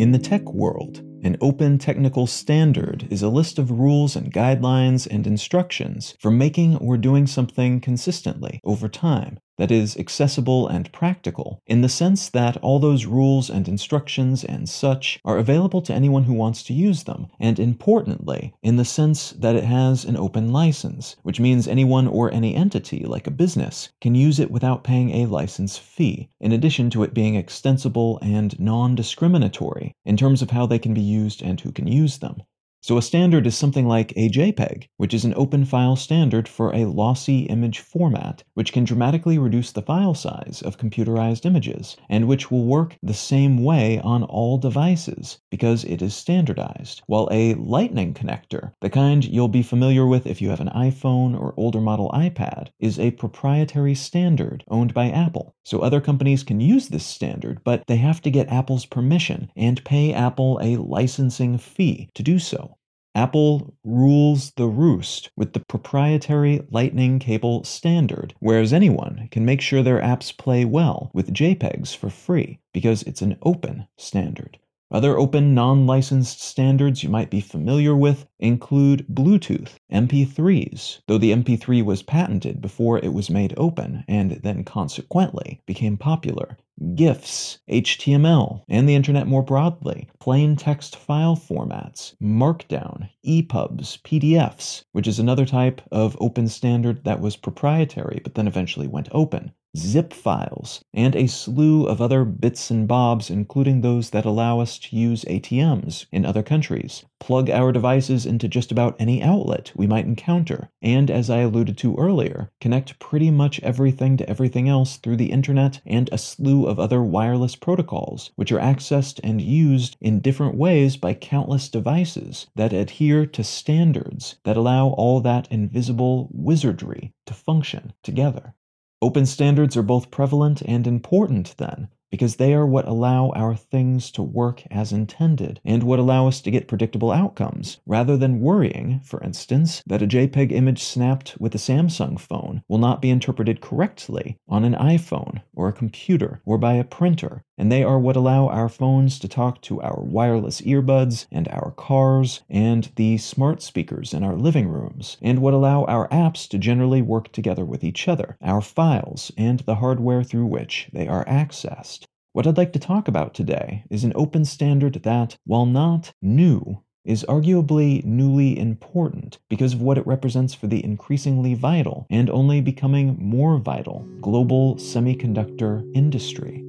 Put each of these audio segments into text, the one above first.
In the tech world, an open technical standard is a list of rules and guidelines and instructions for making or doing something consistently over time that is accessible and practical in the sense that all those rules and instructions and such are available to anyone who wants to use them, and importantly, in the sense that it has an open license, which means anyone or any entity, like a business, can use it without paying a license fee, in addition to it being extensible and non discriminatory in terms of how they can be used and who can use them. So a standard is something like a JPEG, which is an open file standard for a lossy image format, which can dramatically reduce the file size of computerized images, and which will work the same way on all devices because it is standardized. While a lightning connector, the kind you'll be familiar with if you have an iPhone or older model iPad, is a proprietary standard owned by Apple. So other companies can use this standard, but they have to get Apple's permission and pay Apple a licensing fee to do so. Apple rules the roost with the proprietary Lightning cable standard, whereas anyone can make sure their apps play well with JPEGs for free because it's an open standard. Other open non licensed standards you might be familiar with include Bluetooth, MP3s, though the MP3 was patented before it was made open and then consequently became popular, GIFs, HTML, and the internet more broadly, plain text file formats, Markdown, EPUBs, PDFs, which is another type of open standard that was proprietary but then eventually went open, zip files, and a slew of other bits and bobs, including those that allow us to use ATMs in other countries, plug our devices into just about any outlet we might encounter, and as I alluded to earlier, connect pretty much everything to everything else through the internet and a slew of other wireless protocols, which are accessed and used in different ways by countless devices that adhere to standards that allow all that invisible wizardry to function together. Open standards are both prevalent and important, then, because they are what allow our things to work as intended and what allow us to get predictable outcomes, rather than worrying, for instance, that a JPEG image snapped with a Samsung phone will not be interpreted correctly on an iPhone or a computer or by a printer, and they are what allow our phones to talk to our wireless earbuds and our cars and the smart speakers in our living rooms, and what allow our apps to generally work together with each other, our files, and the hardware through which they are accessed. What I'd like to talk about today is an open standard that, while not new, is arguably newly important because of what it represents for the increasingly vital and only becoming more vital global semiconductor industry.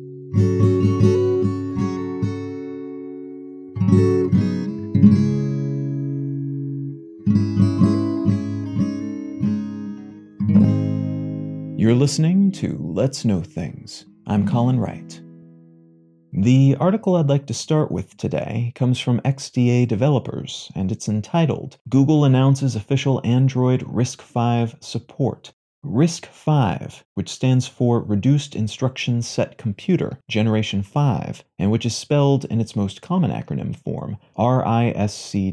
You're listening to Let's Know Things. I'm Colin Wright. The article I'd like to start with today comes from XDA Developers, and it's entitled Google Announces Official Android RISC-V Support RISC-V, which stands for Reduced Instruction Set Computer Generation 5, and which is spelled in its most common acronym form, RISC-V,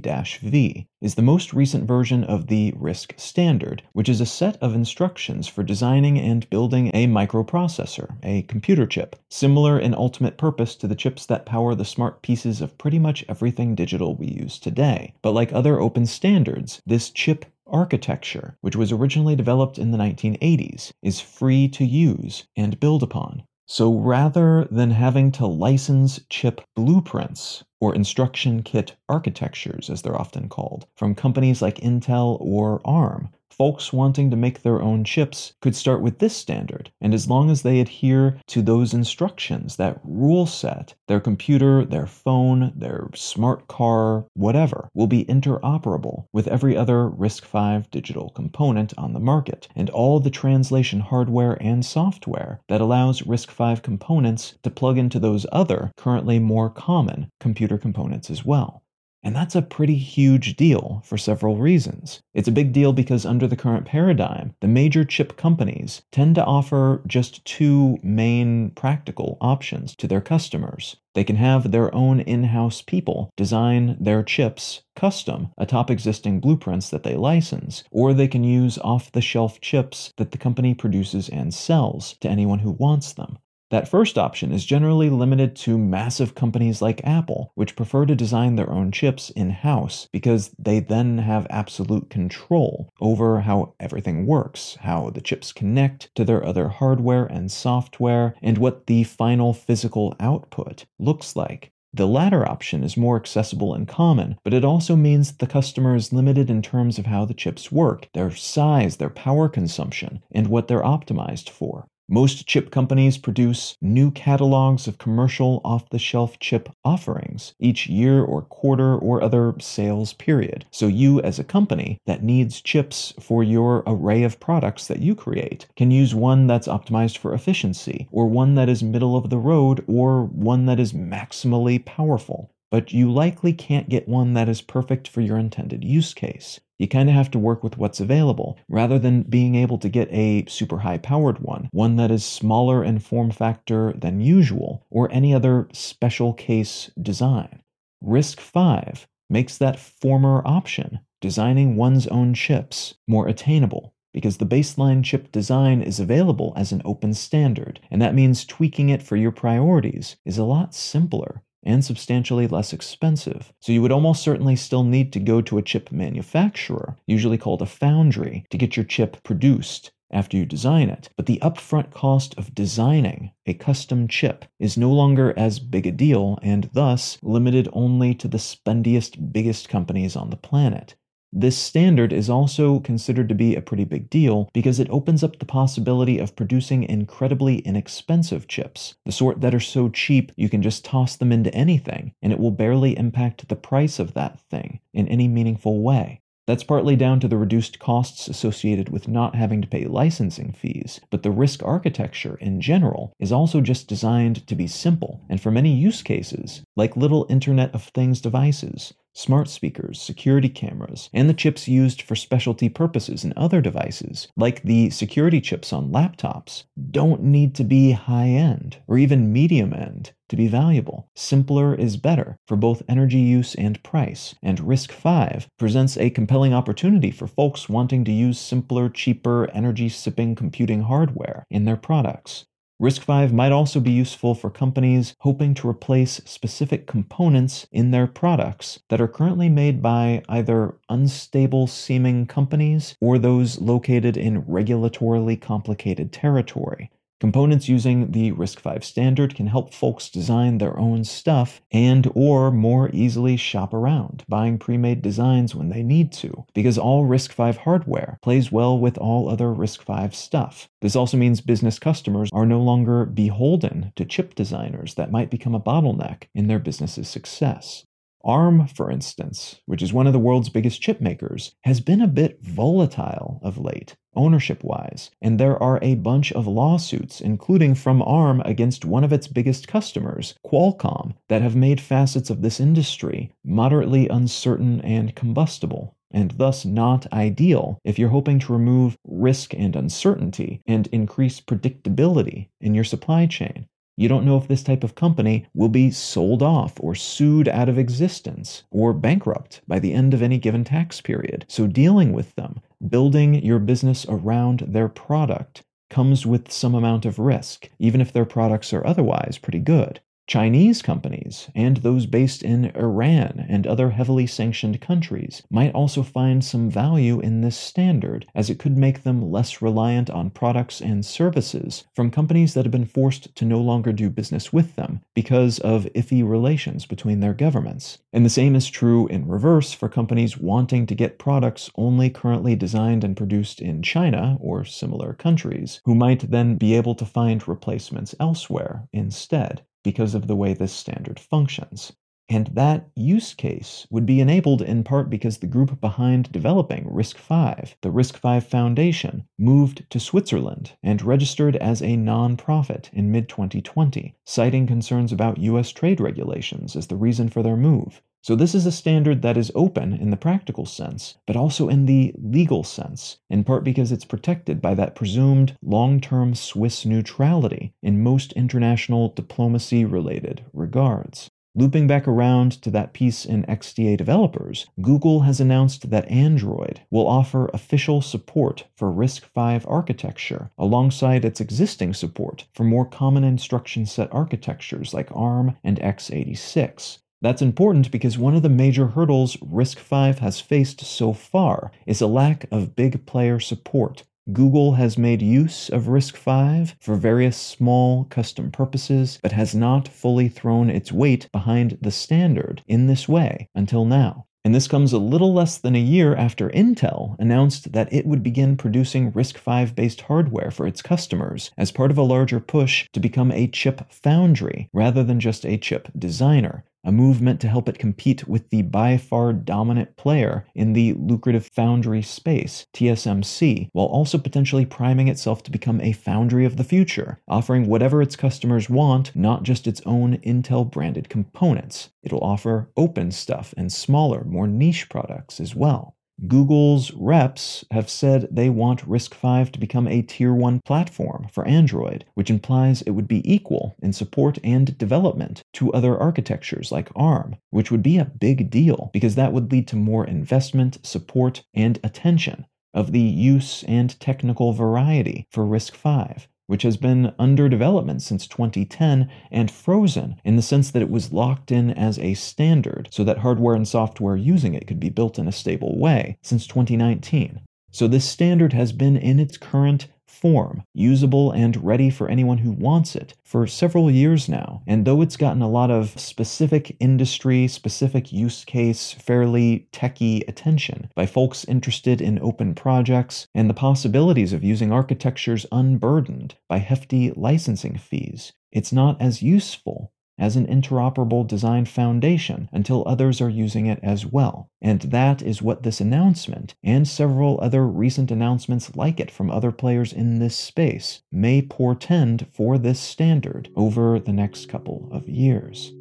is the most recent version of the RISC standard, which is a set of instructions for designing and building a microprocessor, a computer chip, similar in ultimate purpose to the chips that power the smart pieces of pretty much everything digital we use today. But like other open standards, this chip architecture, which was originally developed in the 1980s, is free to use and build upon. So rather than having to license chip blueprints, or instruction kit architectures, as they're often called, from companies like Intel or ARM, folks wanting to make their own chips could start with this standard, and as long as they adhere to those instructions, that rule set, their computer, their phone, their smart car, whatever, will be interoperable with every other RISC-V digital component on the market, and all the translation hardware and software that allows RISC-V components to plug into those other, currently more common, computer components as well. And that's a pretty huge deal for several reasons. It's a big deal because under the current paradigm, the major chip companies tend to offer just two main practical options to their customers. They can have their own in house people design their chips custom atop existing blueprints that they license, or they can use off the shelf chips that the company produces and sells to anyone who wants them. That first option is generally limited to massive companies like Apple, which prefer to design their own chips in house because they then have absolute control over how everything works, how the chips connect to their other hardware and software, and what the final physical output looks like. The latter option is more accessible and common, but it also means that the customer is limited in terms of how the chips work, their size, their power consumption, and what they're optimized for. Most chip companies produce new catalogs of commercial off the shelf chip offerings each year or quarter or other sales period. So, you as a company that needs chips for your array of products that you create can use one that's optimized for efficiency, or one that is middle of the road, or one that is maximally powerful but you likely can't get one that is perfect for your intended use case. You kind of have to work with what's available, rather than being able to get a super high powered one, one that is smaller in form factor than usual, or any other special case design. RISC-V makes that former option, designing one's own chips, more attainable because the baseline chip design is available as an open standard, and that means tweaking it for your priorities is a lot simpler and substantially less expensive. So you would almost certainly still need to go to a chip manufacturer, usually called a foundry, to get your chip produced after you design it. But the upfront cost of designing a custom chip is no longer as big a deal and thus limited only to the spendiest, biggest companies on the planet. This standard is also considered to be a pretty big deal because it opens up the possibility of producing incredibly inexpensive chips, the sort that are so cheap you can just toss them into anything and it will barely impact the price of that thing in any meaningful way. That's partly down to the reduced costs associated with not having to pay licensing fees, but the RISC architecture in general is also just designed to be simple, and for many use cases, like little Internet of Things devices, smart speakers, security cameras, and the chips used for specialty purposes in other devices, like the security chips on laptops, don't need to be high end or even medium end to be valuable. Simpler is better for both energy use and price, and RISC-V presents a compelling opportunity for folks wanting to use simpler, cheaper, energy sipping computing hardware in their products. RISC-V might also be useful for companies hoping to replace specific components in their products that are currently made by either unstable seeming companies or those located in regulatorily complicated territory. Components using the RISC-V standard can help folks design their own stuff and or more easily shop around, buying pre-made designs when they need to, because all RISC-V hardware plays well with all other RISC-V stuff. This also means business customers are no longer beholden to chip designers that might become a bottleneck in their business's success. ARM, for instance, which is one of the world's biggest chip makers, has been a bit volatile of late, ownership wise, and there are a bunch of lawsuits, including from ARM against one of its biggest customers, Qualcomm, that have made facets of this industry moderately uncertain and combustible and thus not ideal if you're hoping to remove risk and uncertainty and increase predictability in your supply chain. You don't know if this type of company will be sold off or sued out of existence or bankrupt by the end of any given tax period. So, dealing with them, building your business around their product, comes with some amount of risk, even if their products are otherwise pretty good. Chinese companies and those based in Iran and other heavily sanctioned countries might also find some value in this standard, as it could make them less reliant on products and services from companies that have been forced to no longer do business with them because of iffy relations between their governments. And the same is true in reverse for companies wanting to get products only currently designed and produced in China or similar countries, who might then be able to find replacements elsewhere instead because of the way this standard functions. And that use case would be enabled in part because the group behind developing RISC-V, the RISC-V Foundation, moved to Switzerland and registered as a non-profit in mid-2020, citing concerns about US trade regulations as the reason for their move. So, this is a standard that is open in the practical sense, but also in the legal sense, in part because it's protected by that presumed long term Swiss neutrality in most international diplomacy related regards. Looping back around to that piece in XDA Developers, Google has announced that Android will offer official support for RISC-V architecture alongside its existing support for more common instruction set architectures like ARM and x86. That's important because one of the major hurdles RISC-V has faced so far is a lack of big player support Google has made use of RISC-V for various small custom purposes, but has not fully thrown its weight behind the standard in this way until now. And this comes a little less than a year after Intel announced that it would begin producing RISC-V based hardware for its customers as part of a larger push to become a chip foundry rather than just a chip designer a move meant to help it compete with the by far dominant player in the lucrative foundry space, TSMC, while also potentially priming itself to become a foundry of the future, offering whatever its customers want, not just its own Intel branded components. It'll offer open stuff and smaller, more niche products as well. Google's reps have said they want RISC-V to become a tier 1 platform for Android, which implies it would be equal in support and development to other architectures like ARM, which would be a big deal because that would lead to more investment, support, and attention of the use and technical variety for RISC-V which has been under development since 2010 and frozen in the sense that it was locked in as a standard so that hardware and software using it could be built in a stable way since 2019. So this standard has been in its current form, usable and ready for anyone who wants it for several years now. And though it's gotten a lot of specific industry, specific use case, fairly techy attention by folks interested in open projects and the possibilities of using architectures unburdened by hefty licensing fees, it's not as useful as an interoperable design foundation until others are using it as well. And that is what this announcement, and several other recent announcements like it from other players in this space, may portend for this standard over the next couple of years.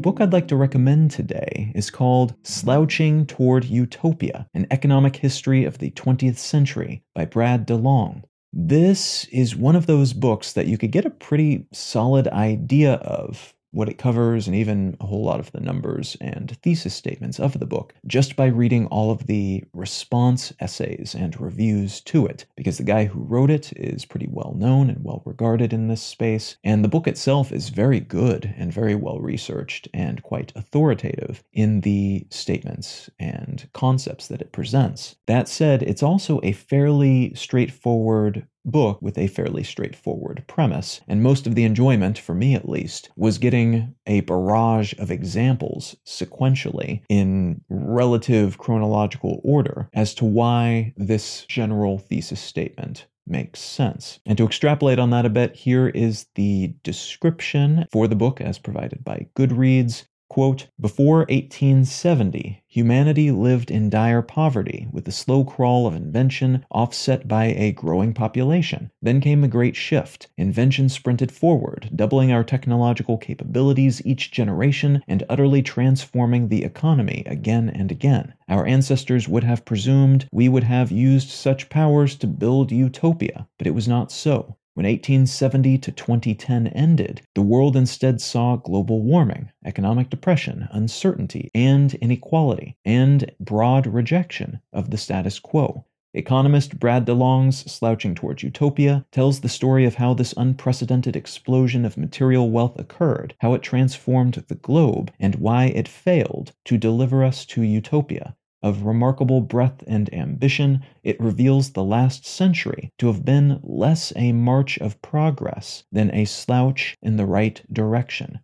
Book I'd like to recommend today is called Slouching Toward Utopia An Economic History of the 20th Century by Brad DeLong. This is one of those books that you could get a pretty solid idea of what it covers, and even a whole lot of the numbers and thesis statements of the book just by reading all of the response essays and reviews to it, because the guy who wrote it is pretty well known and well regarded in this space, and the book itself is very good and very well researched and quite authoritative in the statements and concepts that it presents. That said, it's also a fairly straightforward book with a fairly straightforward premise, and most of the enjoyment, for me at least, was getting a barrage of examples sequentially in relative chronological order as to why this general thesis statement makes sense. And to extrapolate on that a bit, here is the description for the book as provided by Goodreads. Quote, Before 1870, humanity lived in dire poverty, with the slow crawl of invention offset by a growing population. Then came a great shift. Invention sprinted forward, doubling our technological capabilities each generation and utterly transforming the economy again and again. Our ancestors would have presumed we would have used such powers to build utopia, but it was not so. When 1870 to 2010 ended, the world instead saw global warming, economic depression, uncertainty, and inequality, and broad rejection of the status quo. Economist Brad DeLong's Slouching Towards Utopia tells the story of how this unprecedented explosion of material wealth occurred, how it transformed the globe, and why it failed to deliver us to utopia. Of remarkable breadth and ambition, it reveals the last century to have been less a march of progress than a slouch in the right direction.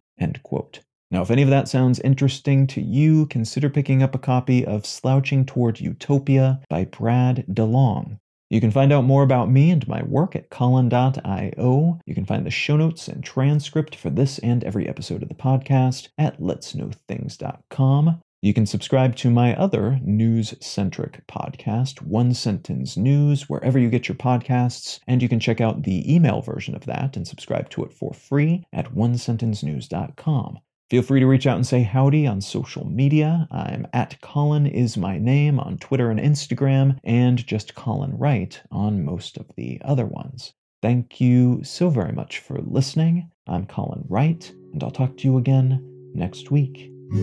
Now, if any of that sounds interesting to you, consider picking up a copy of Slouching Toward Utopia by Brad DeLong. You can find out more about me and my work at Colin.io. You can find the show notes and transcript for this and every episode of the podcast at letsknowthings.com. You can subscribe to my other news centric podcast, One Sentence News, wherever you get your podcasts, and you can check out the email version of that and subscribe to it for free at onesentencenews.com. Feel free to reach out and say howdy on social media. I'm at Colin is my name on Twitter and Instagram, and just Colin Wright on most of the other ones. Thank you so very much for listening. I'm Colin Wright, and I'll talk to you again next week. Thank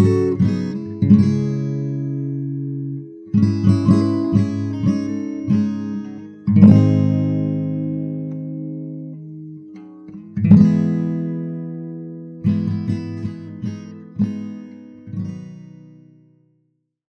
you.